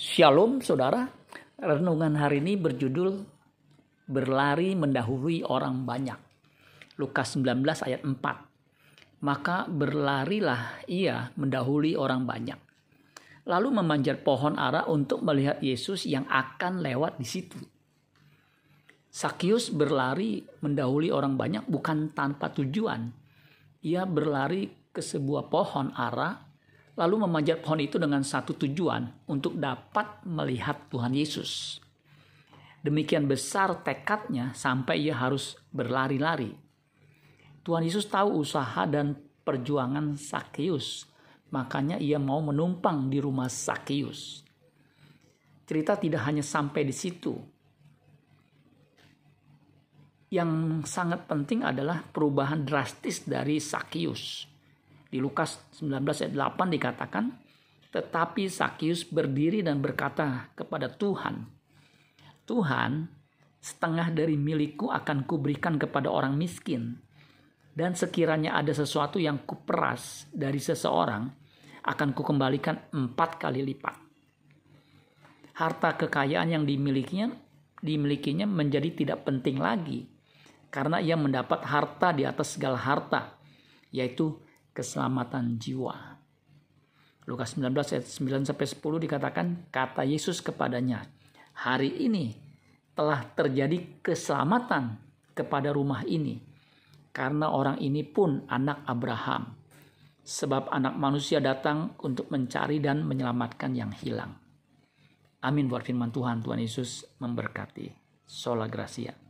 Shalom saudara, renungan hari ini berjudul Berlari mendahului orang banyak. Lukas 19 ayat 4. Maka berlarilah ia mendahului orang banyak. Lalu memanjat pohon ara untuk melihat Yesus yang akan lewat di situ. Sakyus berlari mendahului orang banyak bukan tanpa tujuan. Ia berlari ke sebuah pohon ara lalu memanjat pohon itu dengan satu tujuan untuk dapat melihat Tuhan Yesus. Demikian besar tekadnya sampai ia harus berlari-lari. Tuhan Yesus tahu usaha dan perjuangan Sakeus, makanya ia mau menumpang di rumah Sakeus. Cerita tidak hanya sampai di situ. Yang sangat penting adalah perubahan drastis dari Sakius di Lukas 19 ayat 8 dikatakan, tetapi Sakius berdiri dan berkata kepada Tuhan, Tuhan, setengah dari milikku akan kuberikan kepada orang miskin. Dan sekiranya ada sesuatu yang kuperas dari seseorang, akan kukembalikan empat kali lipat. Harta kekayaan yang dimilikinya, dimilikinya menjadi tidak penting lagi, karena ia mendapat harta di atas segala harta, yaitu keselamatan jiwa. Lukas 19 ayat 9 sampai 10 dikatakan kata Yesus kepadanya, "Hari ini telah terjadi keselamatan kepada rumah ini karena orang ini pun anak Abraham. Sebab anak manusia datang untuk mencari dan menyelamatkan yang hilang." Amin buat firman Tuhan. Tuhan Yesus memberkati. Sola Gracia.